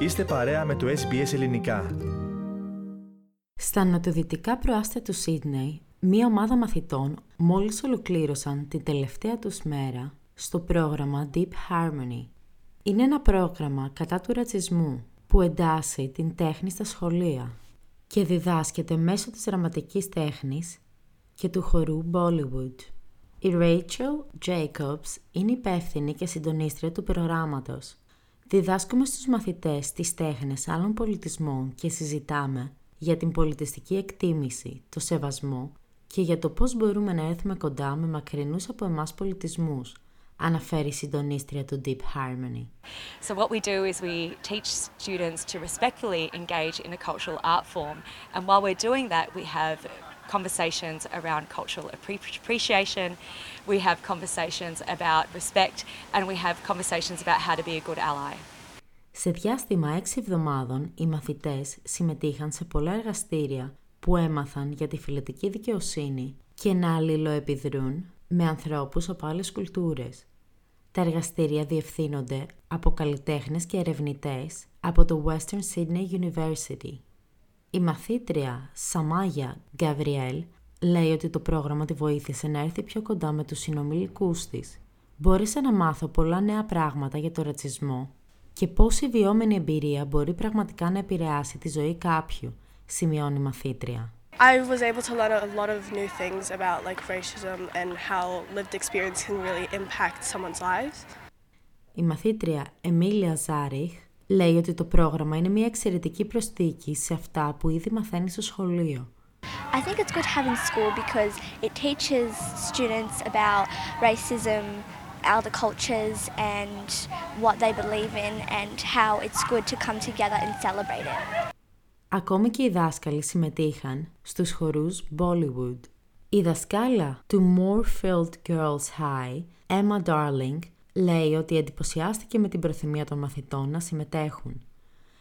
Είστε παρέα με το SBS Ελληνικά. Στα νοτιοδυτικά προάστια του Σίδνεϊ, μία ομάδα μαθητών μόλις ολοκλήρωσαν την τελευταία τους μέρα στο πρόγραμμα Deep Harmony. Είναι ένα πρόγραμμα κατά του ρατσισμού που εντάσσει την τέχνη στα σχολεία και διδάσκεται μέσω της δραματικής τέχνης και του χορού Bollywood. Η Rachel Jacobs είναι υπεύθυνη και συντονίστρια του προγράμματος. Διδάσκουμε στους μαθητές τις τέχνες άλλων πολιτισμών και συζητάμε για την πολιτιστική εκτίμηση, το σεβασμό και για το πώς μπορούμε να έρθουμε κοντά με μακρινούς από εμάς πολιτισμούς, αναφέρει η συντονίστρια του Deep Harmony. So what we do is we teach students to respectfully engage in a cultural art form and while we're doing that we have conversations around cultural appreciation, we have conversations about respect and we have conversations about how to be a good ally. Σε διάστημα έξι εβδομάδων, οι μαθητές συμμετείχαν σε πολλά εργαστήρια που έμαθαν για τη φιλετική δικαιοσύνη και να αλληλοεπιδρούν με ανθρώπους από άλλες κουλτούρες. Τα εργαστήρια διευθύνονται από καλλιτέχνες και ερευνητές από το Western Sydney University. Η μαθήτρια Σαμάγια Γκαβριέλ λέει ότι το πρόγραμμα τη βοήθησε να έρθει πιο κοντά με τους συνομιλικούς της. Μπόρεσα να μάθω πολλά νέα πράγματα για το ρατσισμό και πώς η βιώμενη εμπειρία μπορεί πραγματικά να επηρεάσει τη ζωή κάποιου, σημειώνει η μαθήτρια. I was able to learn a lot of new things about like racism and how lived experience can really impact someone's lives. Η μαθήτρια Εμίλια Ζάριχ λέει ότι το πρόγραμμα είναι μια εξαιρετική προστίκη σε αυτά που ήδη μαθαίνει στο σχολείο. I think it's good having school because it teaches students about racism, other cultures and what they believe in and how it's good to come together and celebrate it. Ακόμη και οι δάσκαλοι συμμετείχαν στους χορούς Bollywood. Η δασκάλα του Moorfield Girls High, Emma Darling, λέει ότι εντυπωσιάστηκε με την προθυμία των μαθητών να συμμετέχουν.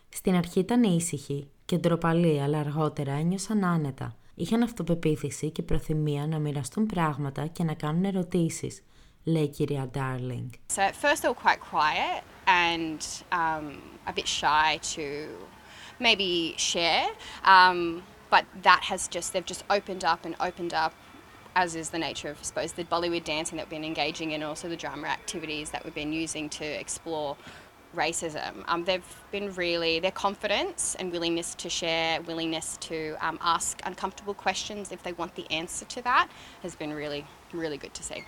Στην αρχή ήταν ήσυχοι και ντροπαλοί, αλλά αργότερα ένιωσαν άνετα. Είχαν αυτοπεποίθηση και προθυμία να μοιραστούν πράγματα και να κάνουν ερωτήσεις, λέει η κυρία Darling. So at first they were quite quiet and um, a bit shy to maybe share, um, but that has just they've just opened up and opened up, as is the nature of I suppose the Bollywood dancing that we've been engaging in, also the drama activities that we've been using to explore racism. Um, they've been really their confidence and willingness to share, willingness to um, ask uncomfortable questions if they want the answer to that has been really really good to see.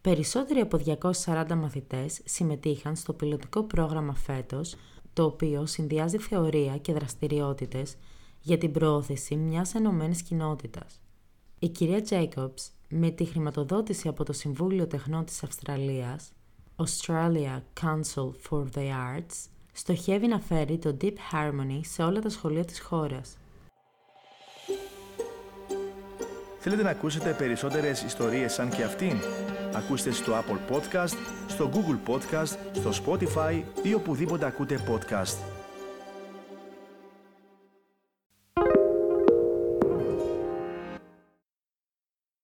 Περισσότεροι από 240 μαθητές συμμετείχαν στο πιλωτικό πρόγραμμα φέτος, το οποίο συνδυάζει θεωρία και δραστηριότητες για την προώθηση μιας ενωμένης κοινότητας. Η κυρία Jacobs, με τη χρηματοδότηση από το Συμβούλιο Τεχνών της Αυστραλίας, Australia Council for the Arts, στοχεύει να φέρει το Deep Harmony σε όλα τα σχολεία της χώρας. Θέλετε να ακούσετε περισσότερες ιστορίες σαν και αυτήν; Ακούστε στο Apple Podcast, στο Google Podcast, στο Spotify ή οπουδήποτε ακούτε podcast.